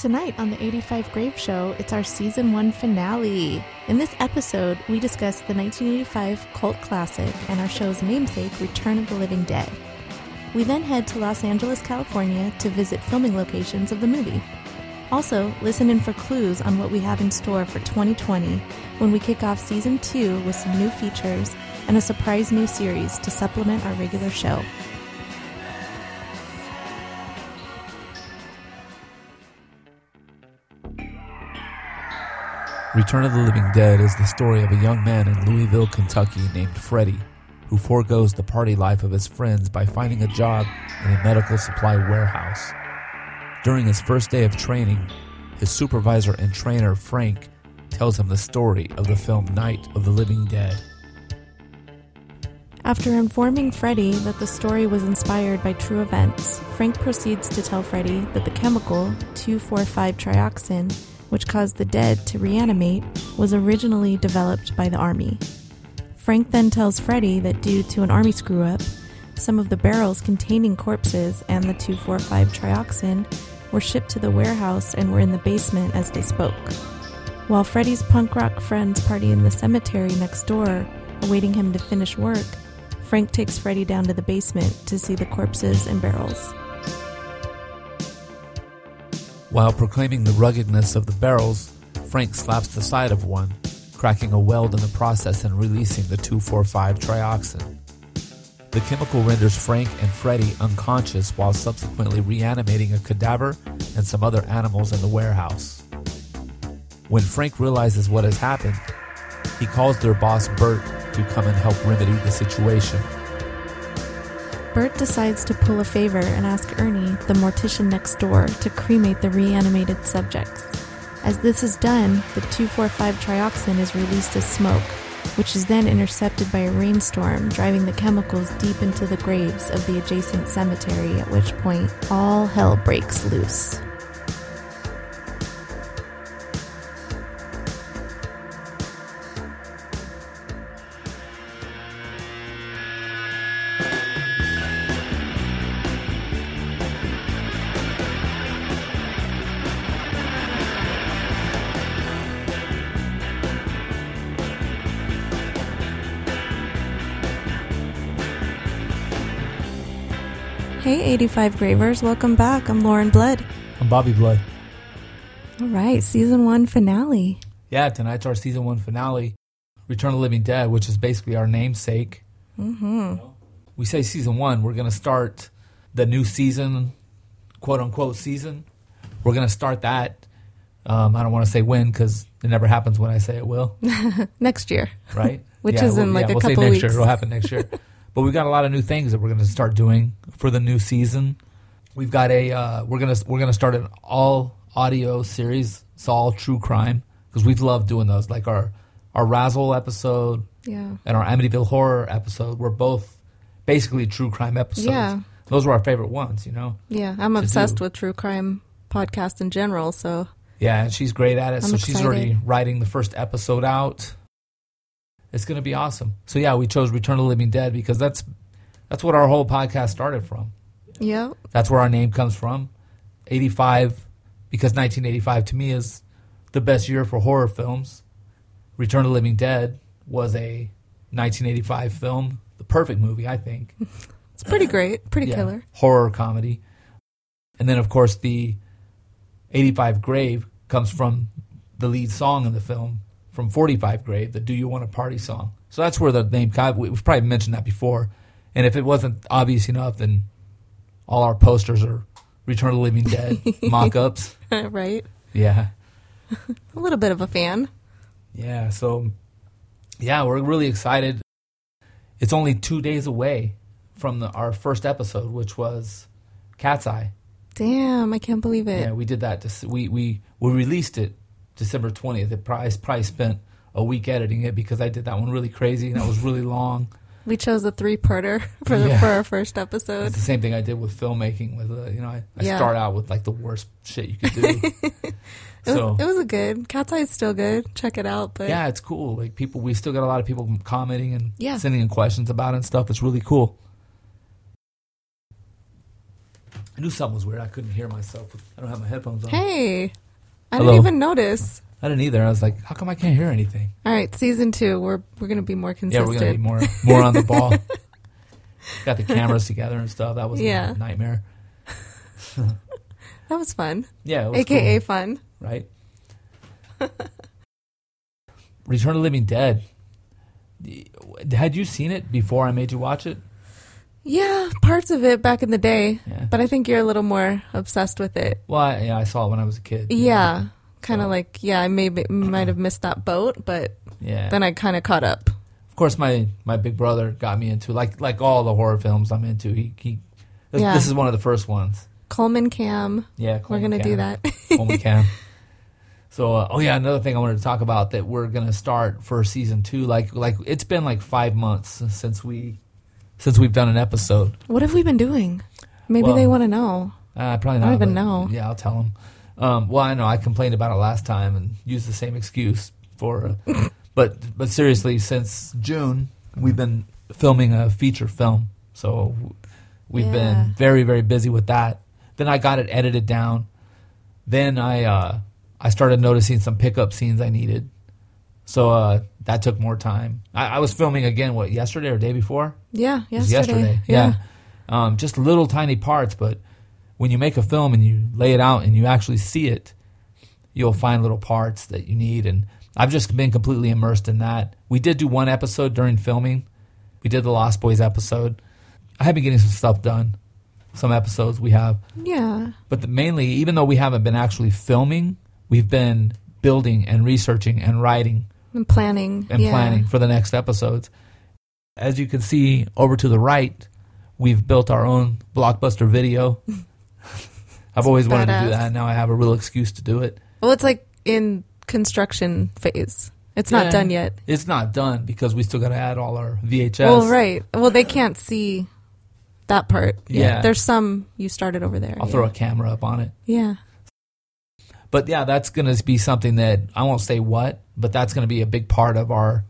Tonight on the 85 Grave Show, it's our season one finale. In this episode, we discuss the 1985 cult classic and our show's namesake, Return of the Living Dead. We then head to Los Angeles, California to visit filming locations of the movie. Also, listen in for clues on what we have in store for 2020 when we kick off season two with some new features and a surprise new series to supplement our regular show. Return of the Living Dead is the story of a young man in Louisville, Kentucky named Freddie, who foregoes the party life of his friends by finding a job in a medical supply warehouse. During his first day of training, his supervisor and trainer, Frank, tells him the story of the film Night of the Living Dead. After informing Freddy that the story was inspired by true events, Frank proceeds to tell Freddy that the chemical 2,4,5 trioxin, which caused the dead to reanimate, was originally developed by the Army. Frank then tells Freddy that due to an Army screw up, some of the barrels containing corpses and the 2,4,5 trioxin were shipped to the warehouse and were in the basement as they spoke. While Freddy's punk rock friends party in the cemetery next door, awaiting him to finish work, Frank takes Freddy down to the basement to see the corpses and barrels. While proclaiming the ruggedness of the barrels, Frank slaps the side of one, cracking a weld in the process and releasing the 2,4,5 trioxin. The chemical renders Frank and Freddy unconscious while subsequently reanimating a cadaver and some other animals in the warehouse. When Frank realizes what has happened, he calls their boss Bert to come and help remedy the situation. Bert decides to pull a favor and ask Ernie, the mortician next door, to cremate the reanimated subjects. As this is done, the 2,4,5 trioxin is released as smoke, which is then intercepted by a rainstorm, driving the chemicals deep into the graves of the adjacent cemetery, at which point all hell breaks loose. Hey, 85 Gravers, welcome back. I'm Lauren Blood. I'm Bobby Blood. All right, season one finale. Yeah, tonight's our season one finale, Return of the Living Dead, which is basically our namesake. Mm-hmm. We say season one, we're going to start the new season, quote unquote season. We're going to start that. Um, I don't want to say when because it never happens when I say it will, Next year. right? Which Yeah, is in, we'll- like, yeah, a we'll say couple next weeks. year. It'll happen next year. but we've got a lot of new things that we're going to start doing for the new season. We've got a uh, we're gonna we're gonna start an all audio series. It's all true crime because we've loved doing those. Like our our Razzle episode Yeah. and our Amityville horror episode were both basically true crime episodes. Yeah. Those were our favorite ones, you know. Yeah, I'm obsessed do. with true crime podcast in general, so Yeah, and she's great at it. I'm so she's already writing the first episode out. It's going to be awesome. So yeah, we chose Return of the Living Dead because that's that's what our whole podcast started from. yeah. That's where our name comes from. 85 because 1985 to me is the best year for horror films. Return of the Living Dead was a 1985 film, the perfect movie, I think. It's pretty uh, great, pretty Yeah, killer. Horror comedy. And then, of course, the 85 Grave comes from the lead song in the film from 45 Grave, the Do You Want a Party song. So that's where the name, got- we've probably mentioned that before. And if it wasn't obvious enough, then all our posters are Return of the Living Dead mock ups. right? Yeah. A little bit of a fan. Yeah. So, yeah, we're really excited. It's only two days away from the, our first episode, which was Cat's Eye. Damn, I can't believe it. Yeah, we did that. We we we released it December twentieth. It probably, I probably spent a week editing it because I did that one really crazy and that was really long. We chose a three-parter for the, Yeah. for our first episode. It's the same thing I did with filmmaking. With uh, you know, I, I Yeah. start out with like the worst shit you could do. It was, so it was a good. Cat's Eye is still good. Check it out. But yeah, it's cool. Like people, we still got a lot of people commenting and Yeah. sending in questions about it and stuff. It's really cool. I knew something was weird. I couldn't hear myself. I don't have my headphones on. Hey, I Hello. didn't even notice. I didn't either. I was like, how come I can't hear anything? All right, season two. We're we're gonna be more consistent. Yeah, consistent. we're gonna be more more on the ball. Got the cameras together and stuff. That was Yeah. a nightmare. That was fun. Yeah, it was AKA cool, fun. right? Return of the Living Dead. Had you seen it before I made you watch it? Yeah, parts of it back in the day, Yeah. but I think you're a little more obsessed with it. Well, I, yeah, I saw it when I was a kid. Yeah, kind of So- like yeah, I maybe might have missed that boat, but Yeah. then I kind of caught up. of course, my my big brother got me into like like all the horror films I'm into. He he. This, Yeah. this is one of the first ones. Coleman Cam, Yeah, we're gonna do that. Coleman Cam. So, uh, oh yeah, another thing I wanted to talk about that we're gonna start for season two. Like, like it's been like five months since we, since we've done an episode. what have we been doing? Maybe Well, they want to know. Uh, probably I not. don't even know. Yeah, I'll tell them. Um, well, I know I complained about it last time and used the same excuse for, uh, but but seriously, since June we've been filming a feature film, so we've Yeah. been very very busy with that. Then I got it edited down. Then I uh, I started noticing some pickup scenes I needed, so uh, that took more time. I, I was filming again. What yesterday or day before? Yeah, It was yesterday. Yeah. Um, just little tiny parts, but when you make a film and you lay it out and you actually see it, you'll find little parts that you need. And I've just been completely immersed in that. We did do one episode during filming. We did the Lost Boys episode. I have been getting some stuff done. Some episodes we have, yeah. but the, mainly, even though we haven't been actually filming, we've been building and researching and writing And planning. and yeah. planning for the next episodes. As you can see over to the right, we've built our own blockbuster video. I've always wanted to do badass. that. Now I have a real excuse to do it. Well, it's like in construction phase. It's not Yeah. done yet. It's not done because we still got to add all our VHS. Well, right. Well, they can't see that part. yet. Yeah. There's some you started over there. I'll yeah. throw a camera up on it. Yeah. But yeah, that's going to be something that I won't say what, but that's going to be a big part of our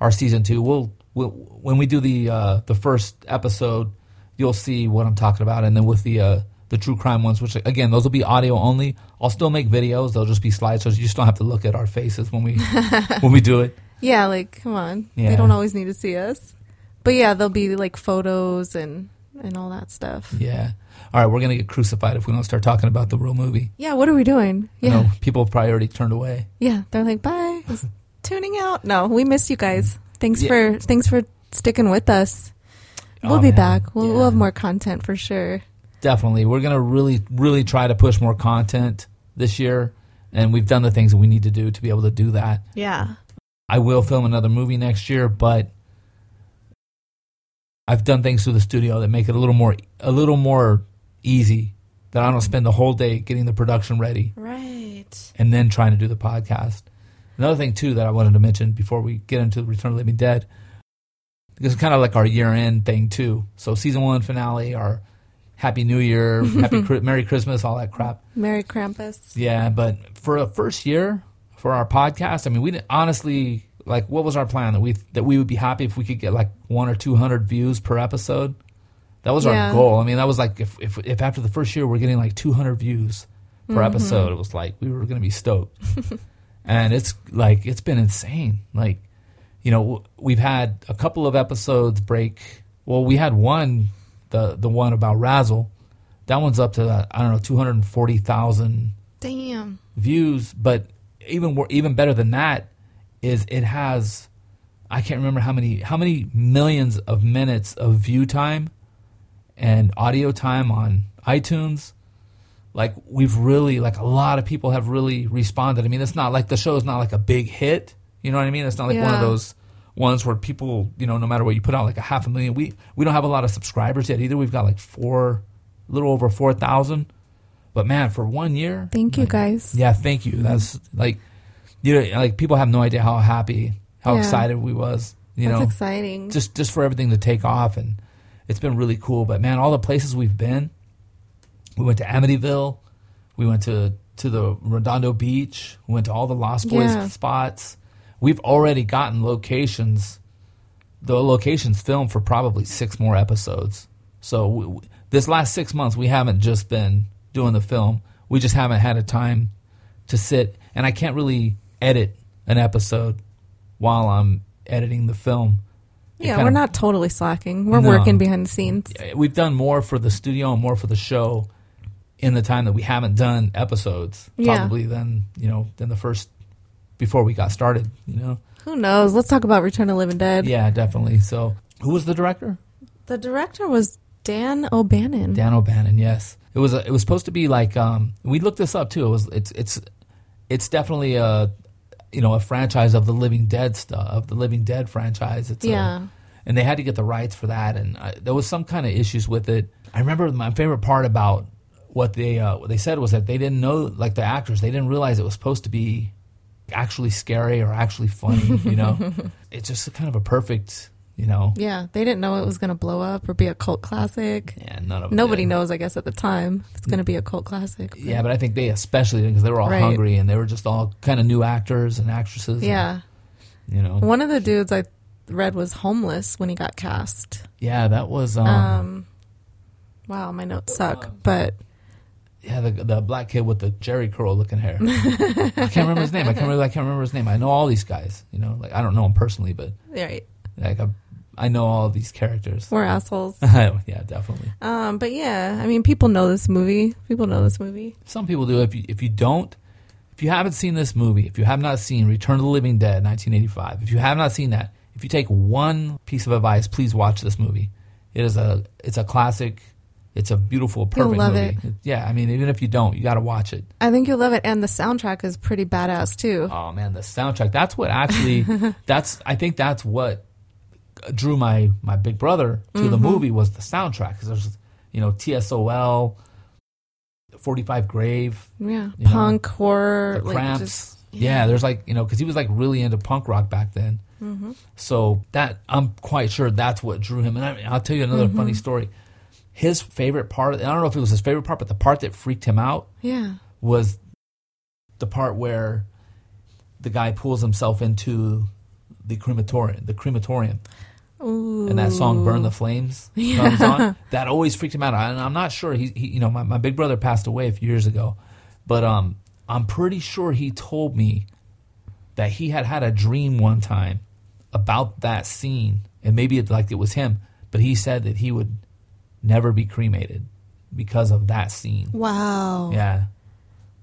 our season two. We'll, we'll when we do the uh, the first episode, you'll see what I'm talking about, and then with the uh, the true crime ones, which again those will be audio only. I'll still make videos; they'll just be slideshows. You just don't have to look at our faces when we when we do it. Yeah, like come on. Yeah. They don't always need to see us. But yeah, there'll be like photos and and all that stuff. Yeah. All right, we're gonna get crucified if we don't start talking about the real movie. Yeah, what are we doing? Yeah. know people have probably already turned away. Yeah, they're like, "Bye." Tuning out. No, we miss you guys. Thanks Yeah. for thanks for sticking with us. We'll Oh, be man. back. We'll, Yeah. we'll have more content for sure. Definitely. We're going to really, really try to push more content this year. And we've done the things that we need to do to be able to do that. Yeah. I will film another movie next year, but I've done things to the studio that make it a little more, a little more easy. That I don't spend the whole day getting the production ready Right. and then trying to do the podcast. Another thing too that I wanted to mention before we get into Return of the Living Dead, because it's kind of like our year-end thing too. So season one finale, our Happy New Year, Happy Merry Christmas, all that crap. Merry Krampus. Yeah, but for a first year for our podcast, I mean, we didn't honestly like. What was our plan that we that we would be happy if we could get like one or two hundred views per episode. That was Yeah. our goal. I mean, that was like if if if after the first year we're getting like two hundred views per Mm-hmm. episode, it was like we were going to be stoked. and it's like it's been insane. Like, you know, we've had a couple of episodes break. Well, we had one, the the one about Razzle. That one's up to uh, I don't know two hundred forty thousand Damn. views, but even even better than that is it has I can't remember how many how many millions of minutes of view time and audio time on iTunes. Like we've really like a lot of people have really responded. I mean, it's not like the show is not like a big hit. You know what I mean? It's not like one of those ones where people, you know, no matter what you put out, like a half a million. We we don't have a lot of subscribers yet either. We've got like four, a little over four thousand. But man, for one year, Thank you like, guys. yeah, thank you. That's like, you know, like people have no idea how happy, how Yeah. excited we was. You That's know, exciting. just just for everything to take off, and it's been really cool. But man, all the places we've been, we went to Amityville, we went to to the Redondo Beach, we went to all the Lost Boys Yeah. spots. We've already gotten locations, the locations filmed for probably six more episodes. So we, this last six months we haven't just been doing the film. We just haven't had a time to sit, and I can't really edit an episode while I'm editing the film. Yeah, we're of- not totally slacking. We're No. working behind the scenes. We've done more for the studio and more for the show in the time that we haven't done episodes, Yeah. probably than you know than the first before we got started. You know, Who knows? Let's talk about Return of the Living Dead. yeah, definitely. So, who was the director? The director was Dan O'Bannon. Dan O'Bannon, yes. It was a, it was supposed to be like um, we looked this up too. It was it's it's it's definitely a you know a franchise of the Living Dead stuff of the Living Dead franchise. It's a- Yeah. and they had to get the rights for that, and I, there was some kind of issues with it. I remember my favorite part about what they uh, what they said was that they didn't know like the actors they didn't realize it was supposed to be actually scary or actually funny. You know, it's just kind of a perfect you know. Yeah, they didn't know it was going to blow up or be a cult classic. Yeah, none of Nobody did. knows, I guess, at the time it's going to be a cult classic. but- Yeah, but I think they especially because they were all Right. hungry and they were just all kind of new actors and actresses. and, yeah. you know. One of the dudes I read was homeless when he got cast. Yeah, that was um, Um, wow, my notes suck, but yeah the the black kid with the Jheri curl looking hair. I can't remember his name. I can't remember. I can't remember his name. I know all these guys. You know, like I don't know him personally, but right, like I, I know all these characters. we're assholes. yeah, definitely. Um, but yeah, I mean, people know this movie. People know this movie. Some people do. If you if you don't, if you haven't seen this movie, if you have not seen Return of the Living Dead, 1985, if you have not seen that, if you take one piece of advice, please watch this movie. It is a it's a classic. It's a beautiful, perfect love movie. Yeah, I mean, even if you don't, you got to watch it. I think you'll love it, and the soundtrack is pretty badass too. Oh man, the soundtrack. That's what actually. that's I think that's what drew my my big brother to Mm-hmm. the movie was the soundtrack because there's you know TSOL, 45 Grave, Yeah, You know, punk horror, the like Cramps. just yeah. there's like you know because he was like really into punk rock back then. Mm-hmm. So that I'm quite sure that's what drew him. And I, I'll tell you another Mm-hmm. funny story. His favorite part. I don't know if it was his favorite part, but the part that freaked him out yeah. was the part where the guy pulls himself into the crematorium, the crematorium, Ooh. and that song "Burn the Flames" comes on. That always freaked him out. And I'm not sure he, he you know, my, my big brother passed away a few years ago, but um, I'm pretty sure he told me that he had had a dream one time about that scene, and maybe it, like it was him, but he said that he would never be cremated because of that scene. Wow. Yeah.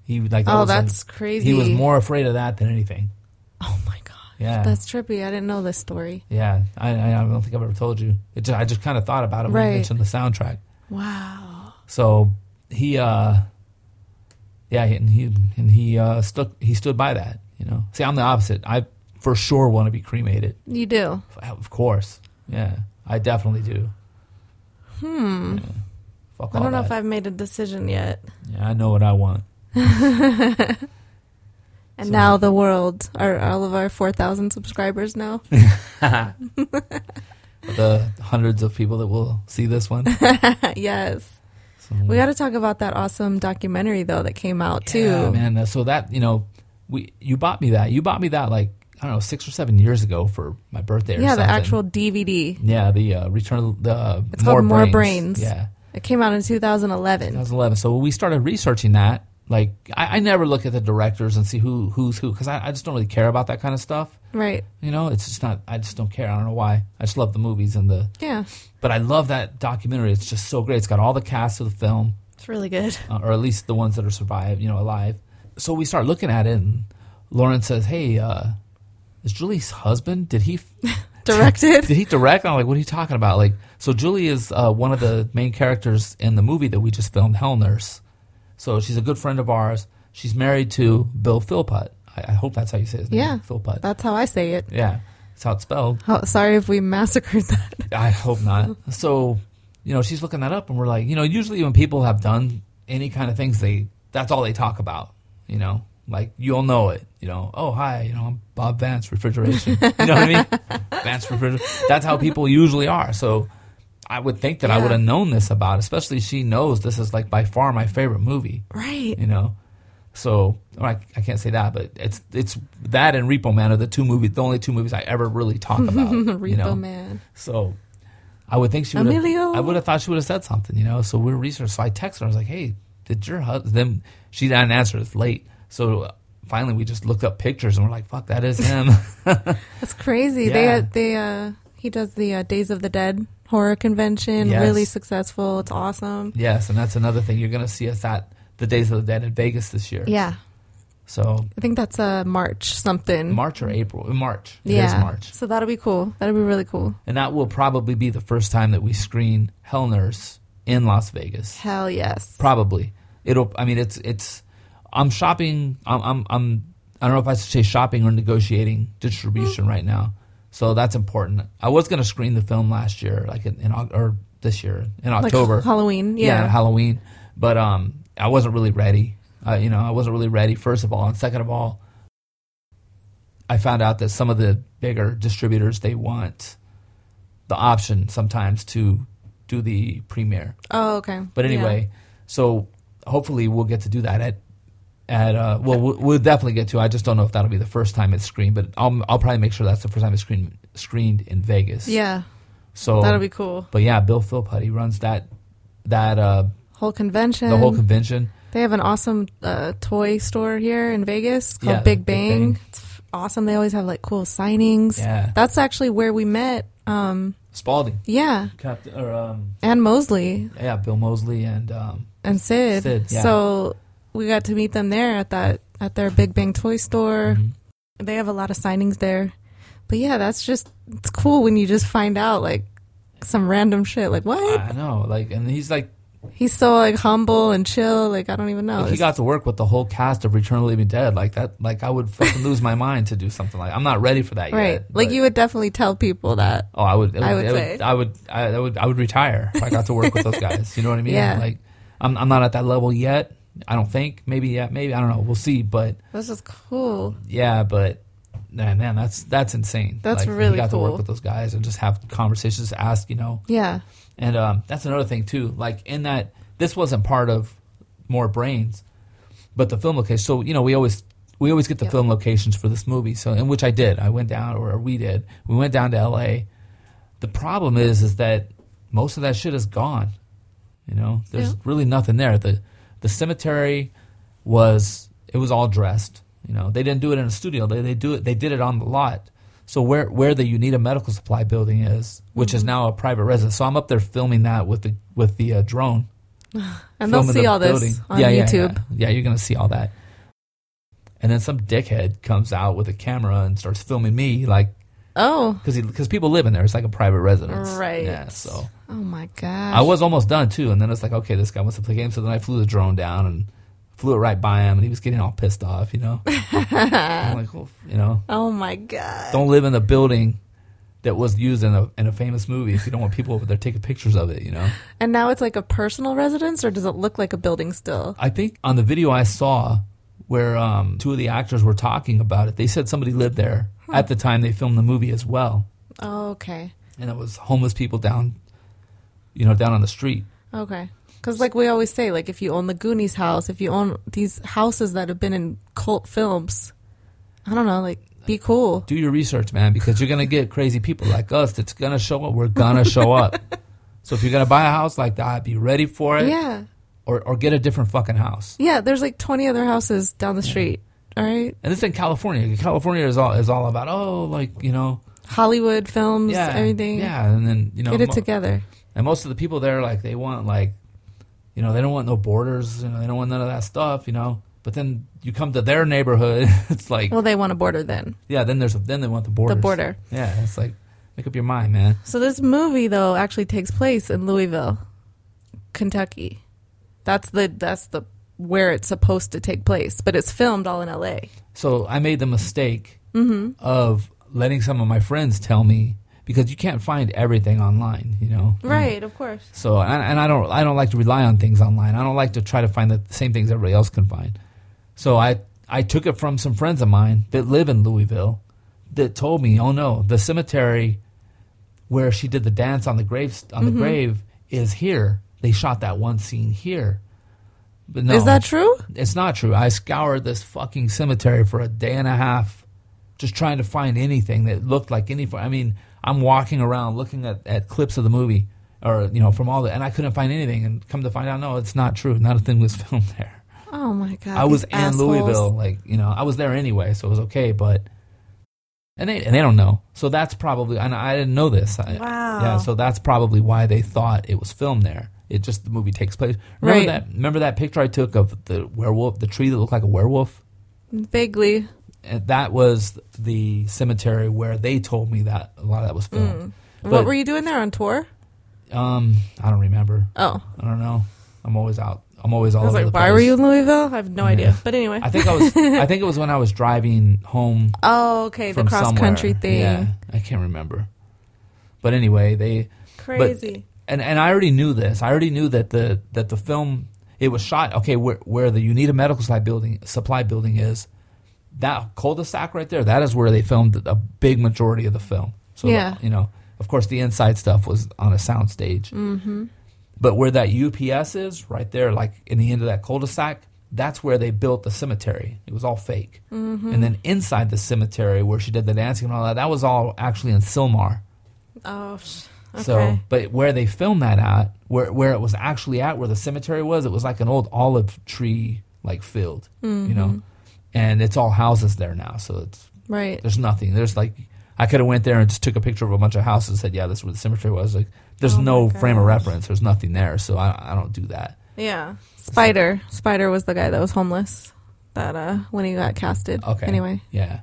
He like that Oh, that's crazy. He was more afraid of that than anything. Yeah. That's trippy. I didn't know this story. yeah. I, I don't think I've ever told you. It just, I just kind of thought about it when Right. you mentioned the soundtrack. Wow. So he, uh, yeah, and he and he uh, stuck. He stood by that. You know. See, I'm the opposite. I for sure want to be cremated. You do. Of course. Yeah, I definitely do. Hmm. Yeah. I don't know that. if I've made a decision yet. Yeah, I know what I want. And So- now the world, our all of our four thousand subscribers now. the hundreds of people that will see this one. yes. So- We got to talk about that awesome documentary though that came out too. Man. So that you know, we you bought me that. You bought me that like I don't know six or seven years ago for my birthday. Or Yeah, the actual DVD. Yeah, the uh, Return of the uh, It's called More Brains. Yeah, It came out in 2011. 2011. So we started researching that. Like I, I never look at the directors and see who who's who because I, I just don't really care about that kind of stuff. Right. You know, it's just not. I just don't care. I don't know why. I just love the movies and the. Yeah. But I love that documentary. It's just so great. It's got all the cast of the film. It's really good. uh, or at least the ones that are survived, you know, alive. So we start looking at it, and Lauren says, "Hey, uh, is Julie's husband? Did he Directed. did he direct?" I'm like, "What are you talking about?" Like, so Julie is uh, one of the main characters in the movie that we just filmed, Hell Nurse. So she's a good friend of ours. She's married to Bill Philpott. I, I hope that's how you say his name. Yeah. Philpott. That's how I say it. yeah, that's how it's spelled. Oh, sorry if we massacred that. I hope not. So, you know, she's looking that up, and we're like, you know, usually when people have done any kind of things, they that's all they talk about. You know, like you'll know it. You know, oh hi, you know, I'm Bob Vance Refrigeration. you know what I mean? Vance Refrigeration. That's how people usually are. So, I would think that I would have known this about. Especially she knows this is like by far my favorite movie. Right. You know. So or I, I can't say that, but it's it's that and Repo Man are the two movies, the only two movies I ever really talk about. Repo you know? Man. So I would think she would. Emilio. I would have thought she would have said something, you know. So we were researching. So I texted her. I was like, "Hey, did your husband?" Then she didn't answer. It's late. So uh, finally, we just looked up pictures and we're like, "Fuck, that is him." That's crazy. Yeah. They they uh he does the uh, Days of the Dead horror convention. Yes. Really successful. It's awesome. yes, and that's another thing. You're gonna see us at the Days of the Dead in Vegas this year. Yeah, So I think that's uh March something. March or April? March. It is yeah, March. So that'll be cool. That'll be really cool. And that will probably be the first time that we screen Hell Nurse in Las Vegas. Hell yes. Probably. It'll. I mean, it's it's. I'm shopping. I'm. I'm. I'm I don't know if I should say shopping or negotiating distribution right now. So that's important. I was going to screen the film last year, like in, in or this year in Like October. Halloween. yeah, Yeah. Halloween. But um, I wasn't really ready. Uh, you know, I wasn't really ready. First of all, and second of all, I found out that some of the bigger distributors they want the option sometimes to do the premiere. oh, okay. But Yeah. anyway, so hopefully we'll get to do that at at uh, well we'll, we'll definitely get to. I just don't know if that'll be the first time it's screened, but I'll I'll probably make sure that's the first time it's screened screened in Vegas. Yeah, So that'll be cool. But yeah, Bill Philpott he runs that that uh Whole convention. the whole convention. They have an awesome uh, toy store here in Vegas called Yeah, Big Big Bang. Bang. It's f- awesome. They always have like cool signings. Yeah, That's actually where we met. Um, Spaulding, yeah, Captain or um and Moseley yeah Bill Moseley and um and Sid. Sid, yeah. So we got to meet them there at that at their Big Bang toy store. mhm. They have a lot of signings there. But yeah, that's just it's cool when you just find out like some random shit. Like what? I know like and he's like He's so like humble and chill. Like I don't even know. Like, he got to work with the whole cast of Return of the Living Dead. Like that, like I would fucking lose my mind to do something like. I'm not ready for that right. yet. like you would definitely tell people that. Oh, I would. I would say. I would. I, I would. I would retire if I got to work with those guys. You know what I mean? Yeah. Like, I'm. I'm not at that level yet. I don't think. Maybe. Yeah. Maybe. I don't know. We'll see. But this is cool. yeah. But man, man, that's that's insane. That's like, really you got to work with those guys and just have conversations. Ask. You know. Yeah. And um, that's another thing too. Like in that, this wasn't part of more brains, but the film location. So you know, we always we always get the Yep. film locations for this movie. So in which I did. I went down, or we did. We went down to L.A. The problem is, is that most of that shit is gone. You know, there's Yeah. really nothing there. the The cemetery was it was all dressed. You know, they didn't do it in a studio. They they do it. They did it on the lot. So where where the Uneeda Medical Supply building is, which is Mhm. now a private residence. So I'm up there filming that with the with the uh, drone. And they'll see the all this on Yeah, yeah, YouTube. Yeah, yeah, you're gonna see all that. And then some dickhead comes out with a camera and starts filming me, like Oh. because because people live in there. It's like a private residence, Right. Yeah. So Oh my gosh. I was almost done too, and then it's like, okay, this guy wants to play games. So then I flew the drone down and flew it right by him, and he was getting all pissed off. You know, I'm like, well, you know, Oh my god. don't live in a building that was used in a in a famous movie if you don't want people over there taking pictures of it. You know. And now it's like a personal residence, or does it look like a building still? I think on the video I saw where um, two of the actors were talking about it, they said somebody lived there at the time they filmed the movie as well, Oh, okay. and it was homeless people down, you know, down on the street. Okay. Because, like we always say, like if you own the Goonies house, if you own these houses that have been in cult films, I don't know, like be cool. Do your research, man, because you're gonna get crazy people like us that's gonna show up. We're gonna show up. So if you're gonna buy a house like that, be ready for it, Yeah. or or get a different fucking house. Yeah. There's like 20 other houses down the street. All right. And this is in California. California is all is all about oh, like you know, Hollywood films, yeah, everything. yeah, and then you know, Get it mo- together. And most of the people there, like, they want, like, you know, they don't want no borders. You know, they don't want none of that stuff. You know. But then you come to their neighborhood, it's like, Well, they want a border then. yeah. Then there's then they want the borders. The border. Yeah, it's like, make up your mind, man. So this movie though actually takes place in Louisville, Kentucky. That's the that's the where it's supposed to take place, but it's filmed all in LA. So I made the mistake Mm-hmm. of letting some of my friends tell me because you can't find everything online. You know. Right, of course. So and, and I don't I don't like to rely on things online. I don't like to try to find the same things everybody else can find. So I I took it from some friends of mine that live in Louisville that told me, "Oh no, the cemetery where she did the dance on the grave on the Mhm. grave is here. They shot that one scene here." But no, Is that true? it's not true. I scoured this fucking cemetery for a day and a half, just trying to find anything that looked like any. I mean, I'm walking around looking at, at clips of the movie, or you know, from all the, and I couldn't find anything. And come to find out, no, it's not true. Not a thing was filmed there. Oh my god! I was in assholes. Louisville, like you know, I was there anyway, so it was okay. But and they and they don't know, so that's probably and I didn't know this. I, Wow. Yeah, so that's probably why they thought it was filmed there. It just the movie takes place. Remember Right. that? Remember that picture I took of the werewolf, the tree that looked like a werewolf. Vaguely. And that was the cemetery where they told me that a lot of that was filmed. what But- were you doing there on tour? Um, I don't remember. Oh, I don't know. I'm always out. I'm always all I was over like, why place. were you in Louisville? I have no Yeah. idea. But anyway. I think I was. I think it was when I was driving home oh, okay. The cross somewhere. country thing. Yeah, I can't remember. But anyway, they Crazy. And and I already knew this. I already knew that the that the film it was shot. Okay, where where the Uneeda Medical Supply building supply building is, that cul-de-sac right there. That is where they filmed a big majority of the film. So Yeah. you know, of course, the inside stuff was on a sound stage. Mm-hmm. But where that UPS is, right there, like in the end of that cul-de-sac, that's where they built the cemetery. It was all fake. Mm-hmm. And then inside the cemetery, where she did the dancing and all that, that was all actually in Sylmar. oh. So, but where they filmed that at, where where it was actually at, where the cemetery was, it was like an old olive tree like field, you Mm-hmm. know, and it's all houses there now. So it's right. there's nothing. There's like I could have went there and just took a picture of a bunch of houses and said, yeah, this is where the cemetery was. Like there's Oh no frame of reference. There's nothing there. So I I don't do that. Yeah. Spider. Spider was the guy that was homeless. That uh when he got casted. Okay. Anyway. Yeah,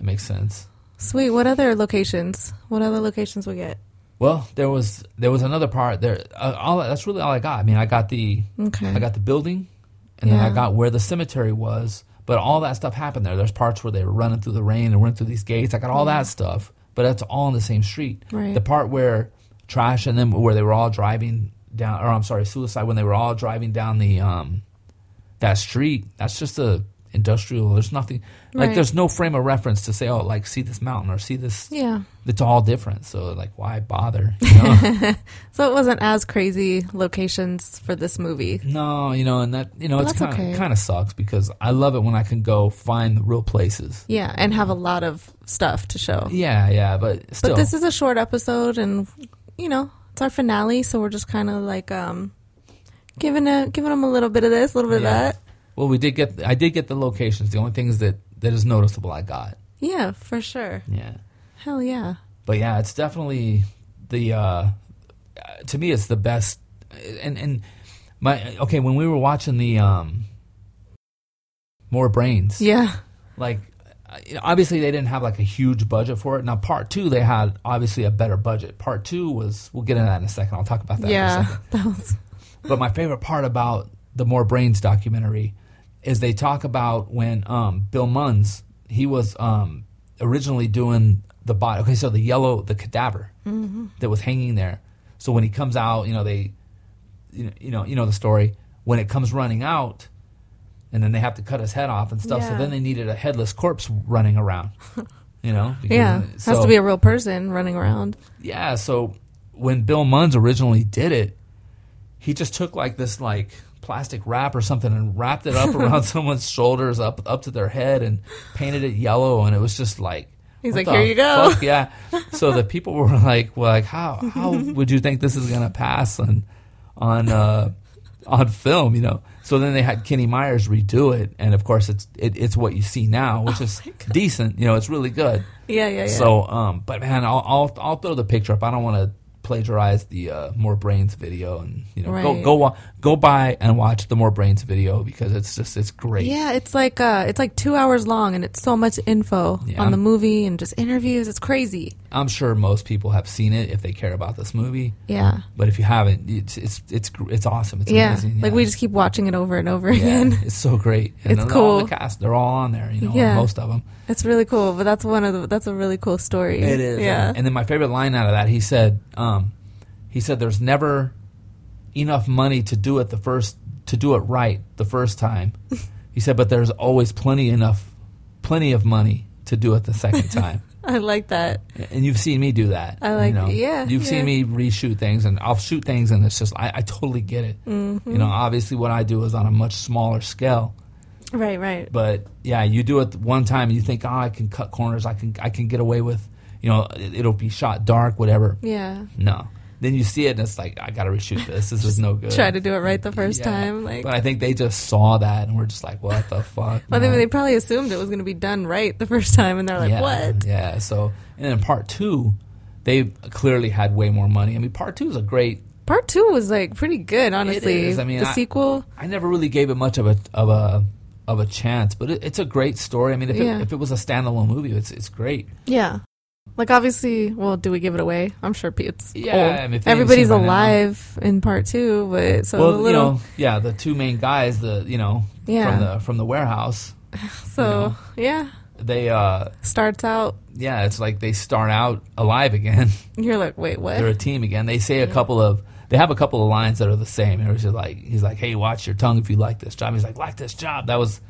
it makes sense. Sweet. What other locations? What other locations we get? Well, there was there was another part there. Uh, all that's really all I got. I mean, I got the Okay. I got the building, and then I got where the cemetery was. But all that stuff happened there. There's parts where they were running through the rain and went through these gates. I got all that stuff, but that's all in the same street. Right. The part where trash and then where they were all driving down, or I'm sorry, suicide when they were all driving down the um that street. That's just a industrial. There's nothing like Right. there's no frame of reference to say, oh, like see this mountain or see this. yeah. It's all different. So like, why bother? You know? So it wasn't as crazy locations for this movie. No, you know, and that you know, But it's kind of okay. kind of sucks because I love it when I can go find the real places. Yeah, and have a lot of stuff to show. Yeah, yeah, but still, But this is a short episode, and you know it's our finale, so we're just kind of like um giving a giving them a little bit of this, a little bit Yeah. of that. Well, we did get I did get the locations. The only things that that is noticeable, I got. Yeah, for sure. Yeah, Hell yeah. but yeah, it's definitely the uh, to me it's the best. And and my okay when we were watching the um more brains, Yeah. like obviously they didn't have like a huge budget for it. Now part two they had obviously a better budget. Part two was we'll get into that in a second. I'll talk about that. Yeah. second. That was But my favorite part about the More Brains documentary is they talk about when um, Bill Munns he was um, originally doing the body. Okay, so the yellow the cadaver that was hanging there. So when he comes out, you know they, you know, you know, you know the story. When it comes running out, and then they have to cut his head off and stuff. So then they needed a headless corpse running around. You know, because- yeah. Has so- to be a real person running around. yeah, so when Bill Munns originally did it, he just took like this like plastic wrap or something and wrapped it up around someone's shoulders up up to their head and painted it yellow and it was just like He's like, "Here you go." fuck? Yeah. So the people were like, well, like how how would you think this is gonna pass on on uh, on film? You know. So then they had Kenny Myers redo it, and of course it's it, it's what you see now, which is decent. You know, it's really good. Yeah, yeah, yeah. So, um, but man, I'll, I'll I'll throw the picture up. I don't want to plagiarize the uh, More Brains video, and you know, go Right. go wa- go by and watch the More Brains video because it's just it's great. yeah, it's like uh it's like two hours long and it's so much info Yeah. on the movie and just interviews. It's crazy. I'm sure most people have seen it if they care about this movie, Yeah. but if you haven't, it's it's it's gr- it's awesome. It's Yeah. amazing. Like we just keep watching it over and over yeah, again. it's so great. And It's then cool. All the cast, they're all on there. You know, Yeah. most of them. It's really cool, but that's one of the that's a really cool story. It is. Yeah. And then my favorite line out of that, he said, um, he said, "There's never enough money to do it the first to do it right the first time." he said, "But there's always plenty enough, plenty of money to do it the second time." I like that. and you've seen me do that. I like- you know? yeah, You've yeah. seen me reshoot things, and I'll shoot things, and it's just I, I totally get it. Mm-hmm. You know, obviously, what I do is on a much smaller scale. Right, right. But yeah, you do it one time and you think, oh, I can cut corners. I can I can get away with, you know, it, it'll be shot dark, whatever. Yeah. No. Then you see it and it's like, I gotta reshoot this. This is no good. Try to do it right the first Yeah. time. Like, but I think they just saw that and we're just like, what the fuck? well, they, they probably assumed it was going to be done right the first time, and they're like, yeah, "What?" Yeah. So, and then part two, they clearly had way more money. I mean, part two is a great. Part two was like pretty good, honestly. is. I mean, the I- sequel. I never really gave it much of a of a of a chance, but it, it's a great story. I mean, if, Yeah. it, if it was a standalone movie, it's it's great. Yeah. Like obviously, well, do we give it away? I'm sure Pete's Yeah, old. I mean, if they haven't everybody's by now. alive in part two, but so well, a little, you know, yeah, the two main guys, the you know, Yeah. from the from the warehouse, so you know. yeah, they uh starts out. yeah, it's like they start out alive again. You're like, wait, what? They're a team again. They say a couple of they have a couple of lines that are the same. It was just like he's like, "Hey, watch your tongue if you like this job." He's like, "Like this job." That was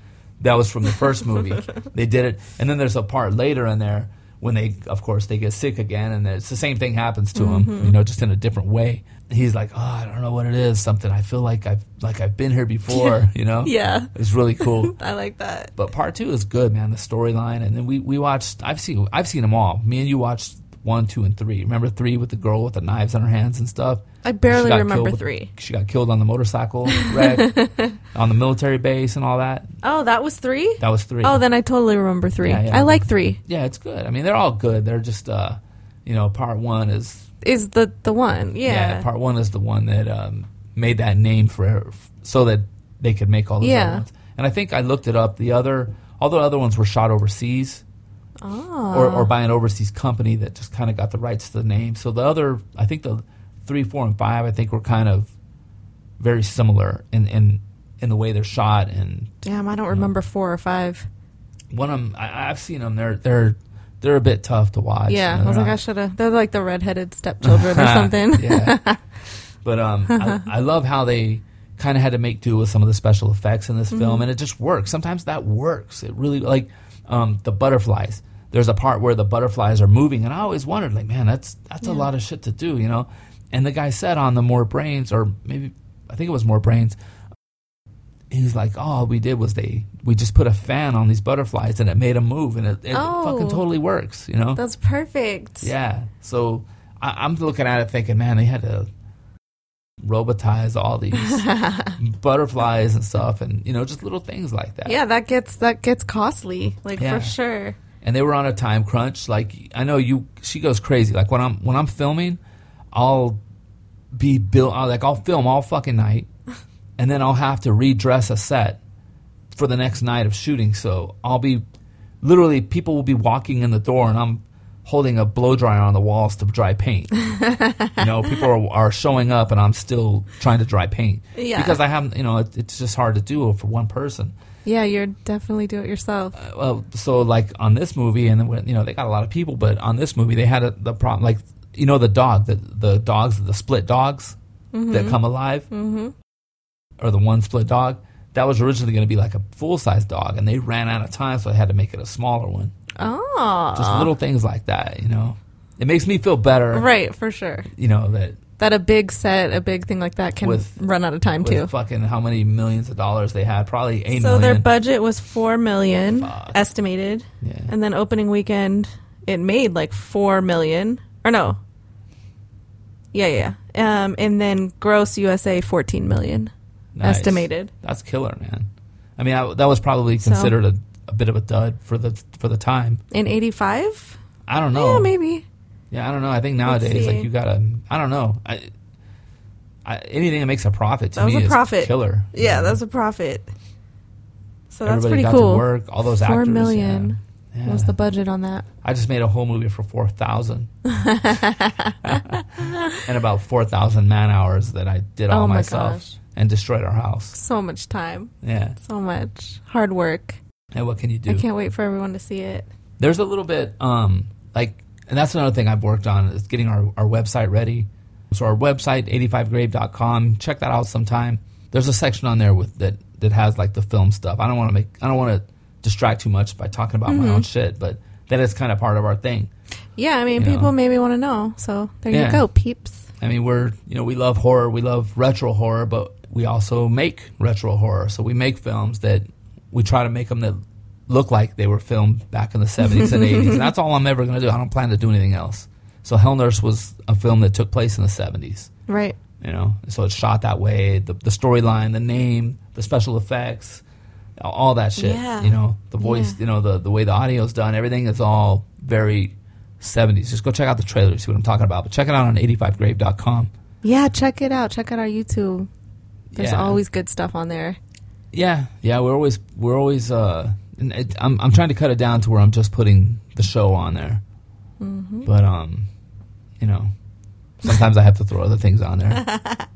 that was from the first movie. they did it, and then there's a part later in there when they, of course, they get sick again, and it's the same thing happens to Mm-hmm. him, you know, just in a different way. He's like, "Oh, I don't know what it is. Something I feel like I've like I've been here before." You know? yeah, It's really cool. I like that. But part two is good, man. The storyline, and then we we watched. I've seen I've seen them all. Me and you watched one, two, and three. Remember three with the girl with the knives in her hands and stuff. I barely remember three. She got killed on the motorcycle wreck on the military base and all that. Oh, that was three. That was three. Oh, then I totally remember three. Yeah, yeah. I like three. yeah, it's good. I mean, they're all good. They're just, uh, you know, part one is Is the the one? Yeah. part one is the one that um, made that name for so that they could make all those Yeah. other ones. And I think I looked it up. The other, all the other ones were shot overseas. Oh. or, or by an overseas company that just kind of got the rights to the name. So the other, I think the three, four, and five, I think were kind of very similar in in, in the way they're shot. And Damn, I don't remember four or five. one of them, I, I've seen them. They're they're they're a bit tough to watch. Yeah, you know, I was like, I should have. They're like the redheaded stepchildren or something. yeah. But um, I, I love how they kind of had to make do with some of the special effects in this Mm-hmm. film, and it just works. Sometimes that works. It really like um, the butterflies. There's a part where the butterflies are moving, and I always wondered, like, man, that's that's a lot of shit to do, you know. And the guy said on the More Brains, or maybe I think it was More Brains. He's like, oh, all we did was they we just put a fan on these butterflies and it made them move, and it, it Oh. fucking totally works, you know. That's perfect. Yeah. So I, I'm looking at it thinking, man, they had to robotize all these butterflies and stuff, and you know, just little things like that. Yeah, that gets that gets costly, like Yeah. for sure. And they were on a time crunch. Like I know you, she goes crazy. Like when I'm when I'm filming, I'll be built. Like I'll film all fucking night, and then I'll have to redress a set for the next night of shooting. So I'll be literally people will be walking in the door, and I'm holding a blow dryer on the walls to dry paint. you know, people are, are showing up, and I'm still trying to dry paint Yeah. because I haven't. You know, it, it's just hard to do for one person. Yeah, you're definitely do it yourself. well, so like on this movie, and you know they got a lot of people, but on this movie they had a, the problem, like you know the dog, the the dogs, the split dogs that come alive, mm-hmm. or the one split dog. That was originally going to be like a full size dog, and they ran out of time, so I had to make it a smaller one. Oh, Just little things like that, you know. It makes me feel better, right for sure. you know that That a big set, a big thing like that can With- run out of time with too. fucking how many millions of dollars they had, probably eight So million. their budget was four million Fuck. estimated, Yeah. and then opening weekend it made like four million or no. Yeah, yeah. Um, and then gross USA fourteen million Nice. estimated. That's killer, man. I mean, I, that was probably So- considered a, a bit of a dud for the for the time. In eighty five? I don't know. Yeah, maybe. Yeah, I don't know. I think nowadays, like you gotta, I don't know. I, I, anything that makes a profit to That was me a is profit. killer. Yeah, that's a profit. So that's Everybody pretty got cool. to work. All those Four actors. million Yeah. Yeah. was the budget on that. I just made a whole movie for four thousand, and about four thousand man hours that I did all Oh my myself gosh. and destroyed our house. So much time, Yeah. so much hard work. And what can you do? I can't wait for everyone to see it. there's a little bit um like and that's another thing I've worked on is getting our, our website ready. So our website 85grave.com, check that out sometime. There's a section on there with that that has like the film stuff. I don't want to make I don't want to distract too much by talking about Mm-hmm. my own shit, but that is kind of part of our thing. Yeah, I mean, You people know. maybe want to know. So there Yeah. you go, peeps. I mean, we're you know we love horror, we love retro horror, but we also make retro horror. So we make films that we try to make them that look like they were filmed back in the 70s and 80s. And that's all I'm ever going to do. I don't plan to do anything else. So Hell Nurse was a film that took place in the 70s. Right. You know, so it's shot that way. The, the storyline, the name, the special effects, all that shit. Yeah. You know, the voice, Yeah. you know, the, the way the audio's done, everything is all very 70s. Just go check out the trailer, see what I'm talking about. But check it out on 85grave.com. Yeah, check it out. Check out our YouTube. There's Yeah. always good stuff on there. Yeah, yeah, we're always we're always. Uh, it, I'm I'm trying to cut it down to where I'm just putting the show on there. Mm-hmm. But um, you know, sometimes I have to throw other things on there.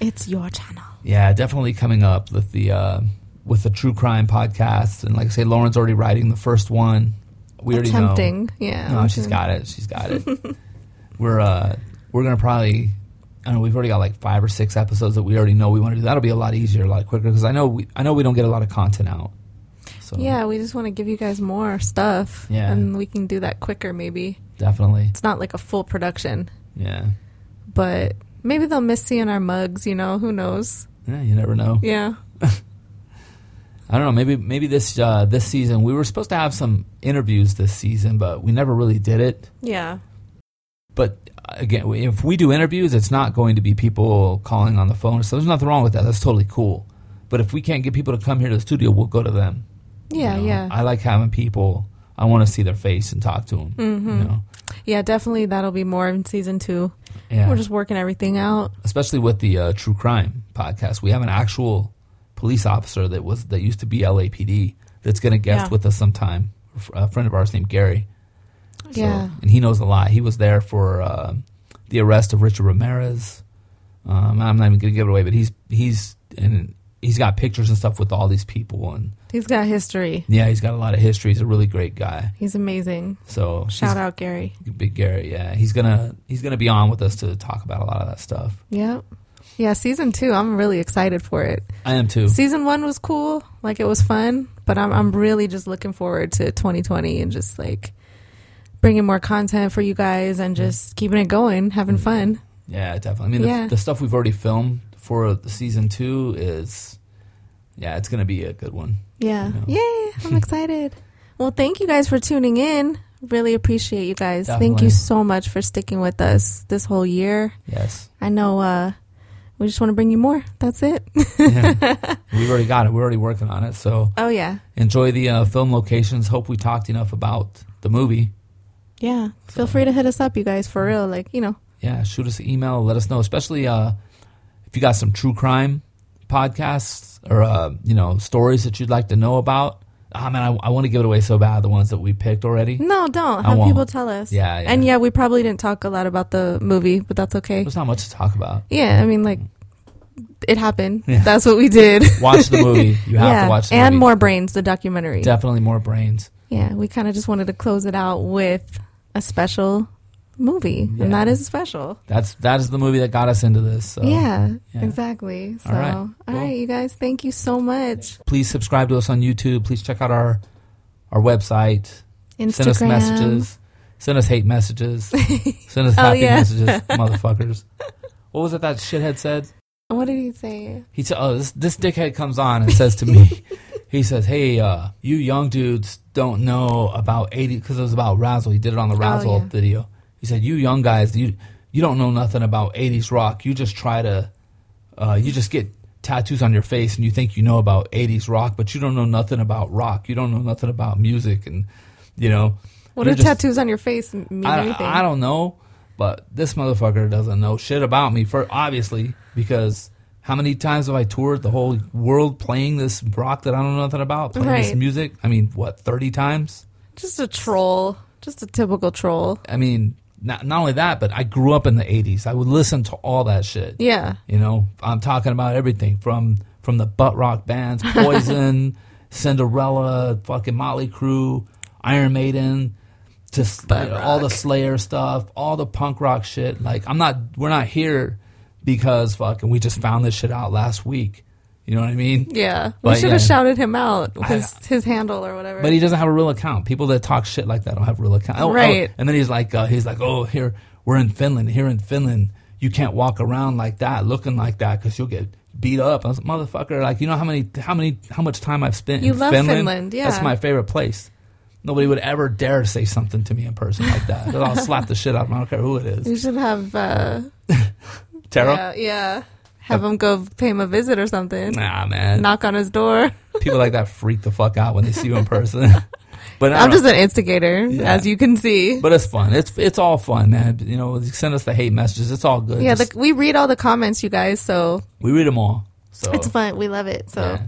It's your channel. Yeah, definitely coming up with the uh, with the true crime podcast, and like I say, Lauren's already writing the first one. We already Attempting. know. Yeah. No, she's got it. She's got it. we're uh, we're gonna probably. I know we've already got like five or six episodes that we already know we want to do. That'll be a lot easier, a lot quicker because I know we I know we don't get a lot of content out. So Yeah, we just want to give you guys more stuff. Yeah. And we can do that quicker, maybe. definitely. It's not like a full production, Yeah. but maybe they'll miss seeing our mugs, you know? Who knows? Yeah, you never know. Yeah. I don't know. Maybe maybe this uh, this season we were supposed to have some interviews this season, but we never really did it. Yeah. But again, if we do interviews, it's not going to be people calling on the phone. So there's nothing wrong with that. That's totally cool. But if we can't get people to come here to the studio, we'll go to them. Yeah, you know? yeah. I like having people. I want to see their face and talk to them. Mm-hmm. You know? Yeah, definitely that'll be more in season two. Yeah. We're just working everything out. especially with the uh, true crime podcast. We have an actual police officer that was that used to be LAPD that's going to guest Yeah. with us sometime. A friend of ours named Gary. So- Yeah. and he knows a lot. He was there for uh, the arrest of Richard Ramirez. Um, I'm not even going to give it away, but he's he's and he's got pictures and stuff with all these people, and He's got history. yeah, he's got a lot of history. He's a really great guy. He's amazing. So Shout out Gary. Big Gary. Yeah, he's gonna he's gonna be on with us to talk about a lot of that stuff. Yeah. Yeah, season two, I'm really excited for it. I am too. Season one was cool, like it was fun, but I'm I'm really just looking forward to 2020 and just like bringing more content for you guys and just keeping it going, having fun. Yeah, definitely. I mean, Yeah. the, the stuff we've already filmed for season two is, yeah, it's gonna be a good one. Yeah. know. Yay! I'm excited. Well, thank you guys for tuning in. Really appreciate you guys. Thank you so much for sticking with us this whole year. Yes, I know uh we just want to bring you more. That's it. yeah. we've already got it. We're already working on it. So oh yeah. enjoy the uh, film locations. Hope we talked enough about the movie. Yeah. Feel free to hit us up, you guys, for real. Like, you know. Yeah, shoot us an email. Let us know, especially uh, if you got some true crime podcasts or uh, you know stories that you'd like to know about. Ah man, I, I want to give it away so bad. The ones that we picked already. No, don't. I Have won't. people tell us. Yeah, yeah. And yeah, we probably didn't talk a lot about the movie, but that's okay. There's not much to talk about. Yeah, I mean, like, it happened. Yeah. That's what we did. Watch the movie. You have yeah, to watch the and movie. more brains, the documentary. Definitely more brains. yeah, we kind of just wanted to close it out with a special movie, Yeah. and that is special. That's that is the movie that got us into this. So yeah, yeah. exactly. So, All all right. right, you guys, thank you so much. please subscribe to us on YouTube. Please check out our our website. Instagram. Send us messages. Send us hate messages. Send us Oh, happy yeah. messages, motherfuckers. What was it that shithead said? What did he say? He said, "Oh, this this dickhead comes on and says to me, he says, hey, uh, you young dudes don't know about eighty because it was about Razzle. He did it on the Razzle Oh, yeah. video. He said, you young guys, you you don't know nothing about '80s rock. You just try to, uh, you just get." Tattoos on your face, and you think you know about '80s rock, but you don't know nothing about rock. You don't know nothing about music, and you know What do tattoos on your face mean? I, anything? I don't know, but this motherfucker doesn't know shit about me. For obviously, because how many times have I toured the whole world playing this rock that I don't know nothing about, playing this music? I mean, what thirty times? Just a troll. Just a typical troll. I mean, not not only that, but I grew up in the '80s. I would listen to all that shit. Yeah. You know, I'm talking about everything from from the butt rock bands, Poison, Cinderella, fucking Motley Crue, Iron Maiden, just Butt all the. Slayer stuff, all the punk rock shit. Like, I'm not, we're not here because fucking we just found this shit out last week. You know what I mean? Yeah. We should have yeah. shouted him out. I- His, his handle or whatever. But he doesn't have a real account. People that talk shit like that don't have real account. Oh, oh, Right. and then he's like, uh, he's like, oh, here we're in Finland. Here in Finland, you can't walk around like that, looking like that, because you'll get beat up. I was like, motherfucker, like you know how many how many how much time I've spent You in love Finland? Finland, yeah. That's my favorite place. Nobody would ever dare to say something to me in person like that. I'll slap the shit out of them. I don't care who it is. You should have, uh, Yeah, yeah. Have him go pay him a visit or something. Nah, man. Knock on his door. People like that freak the fuck out when they see you in person. but I'm just an instigator, Yeah. as you can see. but it's fun. It's it's all fun, man. You know, send us the hate messages. It's all good. yeah, Just- the, we read all the comments, you guys, so we read them all. So it's fun. We love it. So yeah.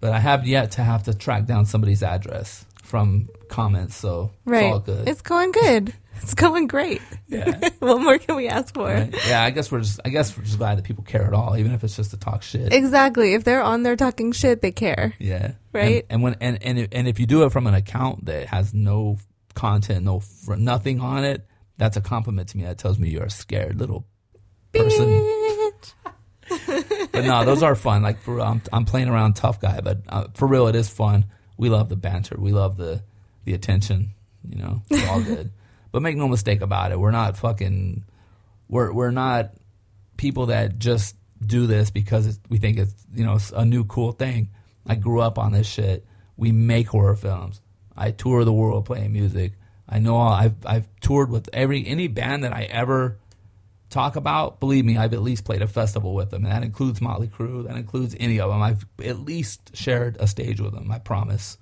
But I have yet to have to track down somebody's address from comments, so right, it's all good. It's going good. It's going great. yeah. what more can we ask for? Right? Yeah, I guess we're just I guess we're just glad that people care at all, even if it's just to talk shit. Exactly. If they're on there talking shit, they care. yeah. Right? And, and when and and if, and if you do it from an account that has no content, no fr- nothing on it, that's a compliment to me. That tells me you're a scared little person. But no, those are fun. Like for um, I'm playing around tough guy, but uh, for real, it is fun. We love the banter. We love the the attention. You know, it's all good. but make no mistake about it. We're not fucking. We're we're not people that just do this because it's, we think it's you know it's a new cool thing. I grew up on this shit. We make horror films. I tour the world playing music. I know all, I've I've toured with every any band that I ever talk about, believe me, I've at least played a festival with them, and that includes Motley Crue. That includes any of them. I've at least shared a stage with them. I promise.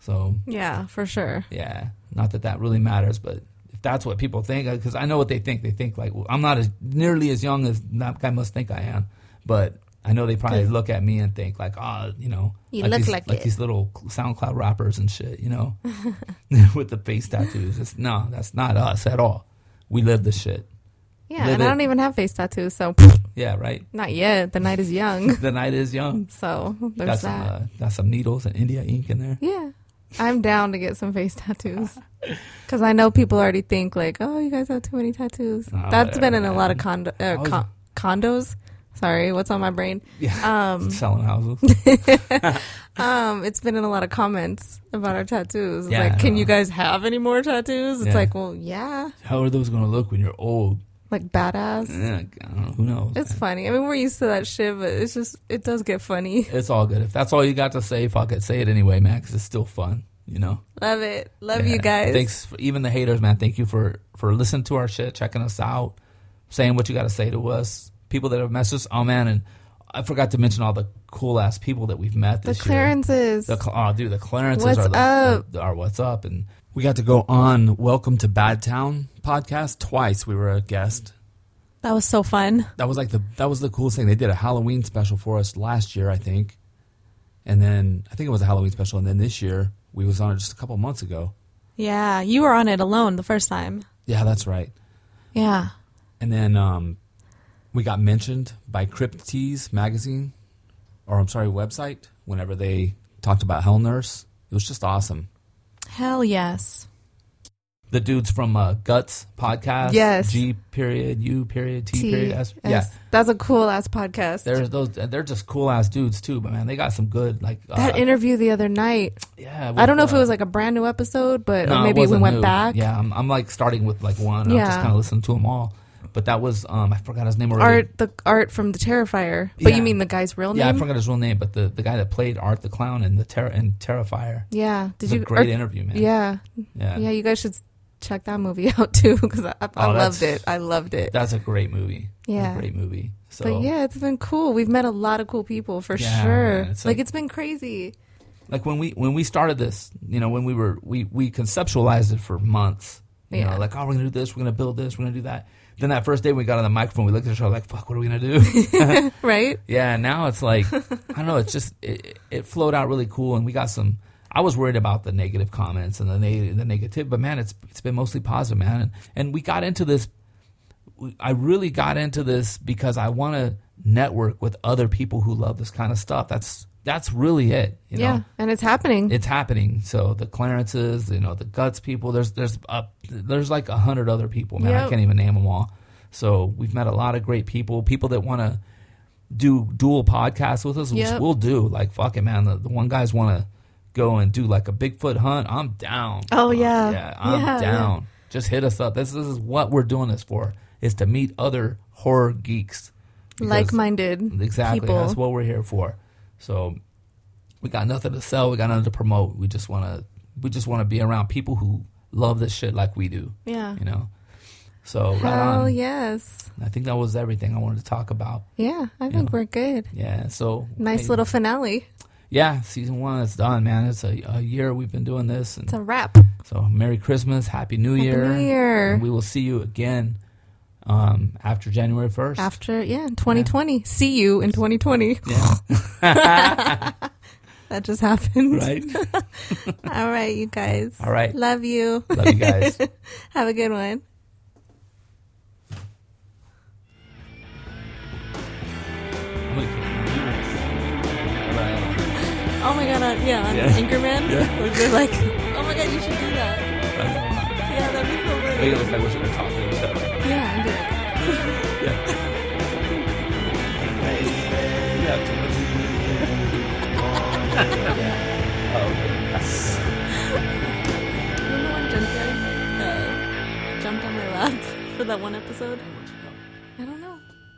So Yeah, for sure. yeah, not that that really matters, but if that's what people think, because I know what they think. They think like well, I'm not as nearly as young as that guy must think I am, but I know they probably look at me and think like, ah, you know, You look these, like it. these little SoundCloud rappers and shit, you know, with the face tattoos. It's, no, that's not us at all. We live the shit. Yeah, Live and I don't even have face tattoos, so Yeah, right. not yet. The night is young. the night is young. So Got there's some, that. uh, got some needles and India ink in there. Yeah. I'm down to get some face tattoos. Because I know people already think, like, oh, you guys have too many tattoos. Oh, That's been in a lot of condo- uh, was- con- condos. Sorry, what's on my brain? Yeah, Um, selling houses. um, it's been in a lot of comments about our tattoos. It's Yeah, like, can you guys have any more tattoos? It's Yeah. like, well, yeah, How are those going to look when you're old? Like badass. Yeah, I don't know. Who knows? It's funny. I mean, we're used to that shit, but it's just, it does get funny. It's all good. If that's all you got to say, fuck it. Say it anyway, man, because it's still fun. You know. Love it. Love Yeah. you guys. Thanks, for, even the haters, man. Thank you for for listening to our shit, checking us out, saying what you got to say to us. People that have messaged us. Oh man, and I forgot to mention all the cool ass people that we've met The this year. Clarences. The, oh, dude, the Clarences What's are the, up? the- are what's up, and we got to go on Welcome to Bad Town podcast twice. We were a guest. that was so fun. That was like the that was the coolest thing. They did a Halloween special for us last year, I think, and then I think it was a Halloween special, and then this year we was on it just a couple months ago. Yeah, you were on it alone the first time. Yeah, that's right. Yeah. And then um, we got mentioned by Cryptese magazine, or I'm sorry, website. Whenever they talked about Hell Nurse, it was just awesome. Hell yes. The dudes from uh, Guts podcast. Yes. G period U period T, period S. Yeah, yes. That's a cool ass podcast. there's those. They're just cool ass dudes too. But man, they got some good like. Uh, that interview the other night. yeah, I don't know with, if it uh, was like a brand new episode, but no, maybe we went new. back. Yeah, I'm, I'm like starting with like one. I'm Yeah. just kind of listening to them all. But that was um I forgot his name already. Art the art from the Terrifier. But Yeah. you mean the guy's real name? Yeah, I forgot his real name, but the, the guy that played Art the Clown in the Terror in Terrifier. Yeah. Did you a great interview, man. Yeah. yeah, Yeah, you guys should check that movie out too because I, I, Oh, loved it. I loved it. That's a great movie. Yeah. a great movie. So but yeah, it's been cool. We've met a lot of cool people for Yeah, sure. man, it's like, like- it's been crazy. like when we when we started this, you know, when we were we we conceptualized it for months. You Yeah. know, like oh, we're gonna do this, we're gonna build this, we're gonna do that. Then that first day we got on the microphone, we looked at each other like, "Fuck, what are we gonna do?" Right? yeah. Now it's like I don't know. It's just it, it flowed out really cool, and we got some. I was worried about the negative comments and the neg- the negative, but man, it's it's been mostly positive, man. And, and we got into this. I really got into this because I want to network with other people who love this kind of stuff. That's that's really it. You yeah. know? And it's happening. it's happening. So the Clarences, you know, the Guts people. There's there's uh, there's like a hundred other people, man. I can't even name them all. So we've met a lot of great people. People that want to do dual podcasts with us, which Yep. we'll do. Like fuck it, man. The, the one guys want to go and do like a Bigfoot hunt. I'm down. Oh, yeah. yeah, I'm Yeah, down. Just hit us up. This, this is what we're doing this for. Is to meet other horror geeks Like-minded Exactly. people. That's what we're here for. So we got nothing to sell. We got nothing to promote. We just want to. We just want to be around people who love this shit like we do. Yeah. You know. So right Hell on. yes. I think that was everything I wanted to talk about. Yeah, I think Yeah. we're good. Yeah. So Nice hey, little finale. Yeah, season one is done, man. It's a, a year we've been doing this, and It's a wrap. so Merry Christmas, Happy New Happy Year, New Year. and we will see you again um, after January first. After, yeah, 2020. See you in 2020. yeah, That just happened. right. All right, you guys. All right. Love you. Love you guys. Have a good one. My god, on, yeah, on Yeah. Anchorman. Yeah. Where they're like, oh my god, you should do that. Yeah, that'd be so it look like we're talking to each other. Yeah, I'm good. Yeah. You have too much. oh, okay. Remember when Junkyard uh, jumped on my lap for that one episode?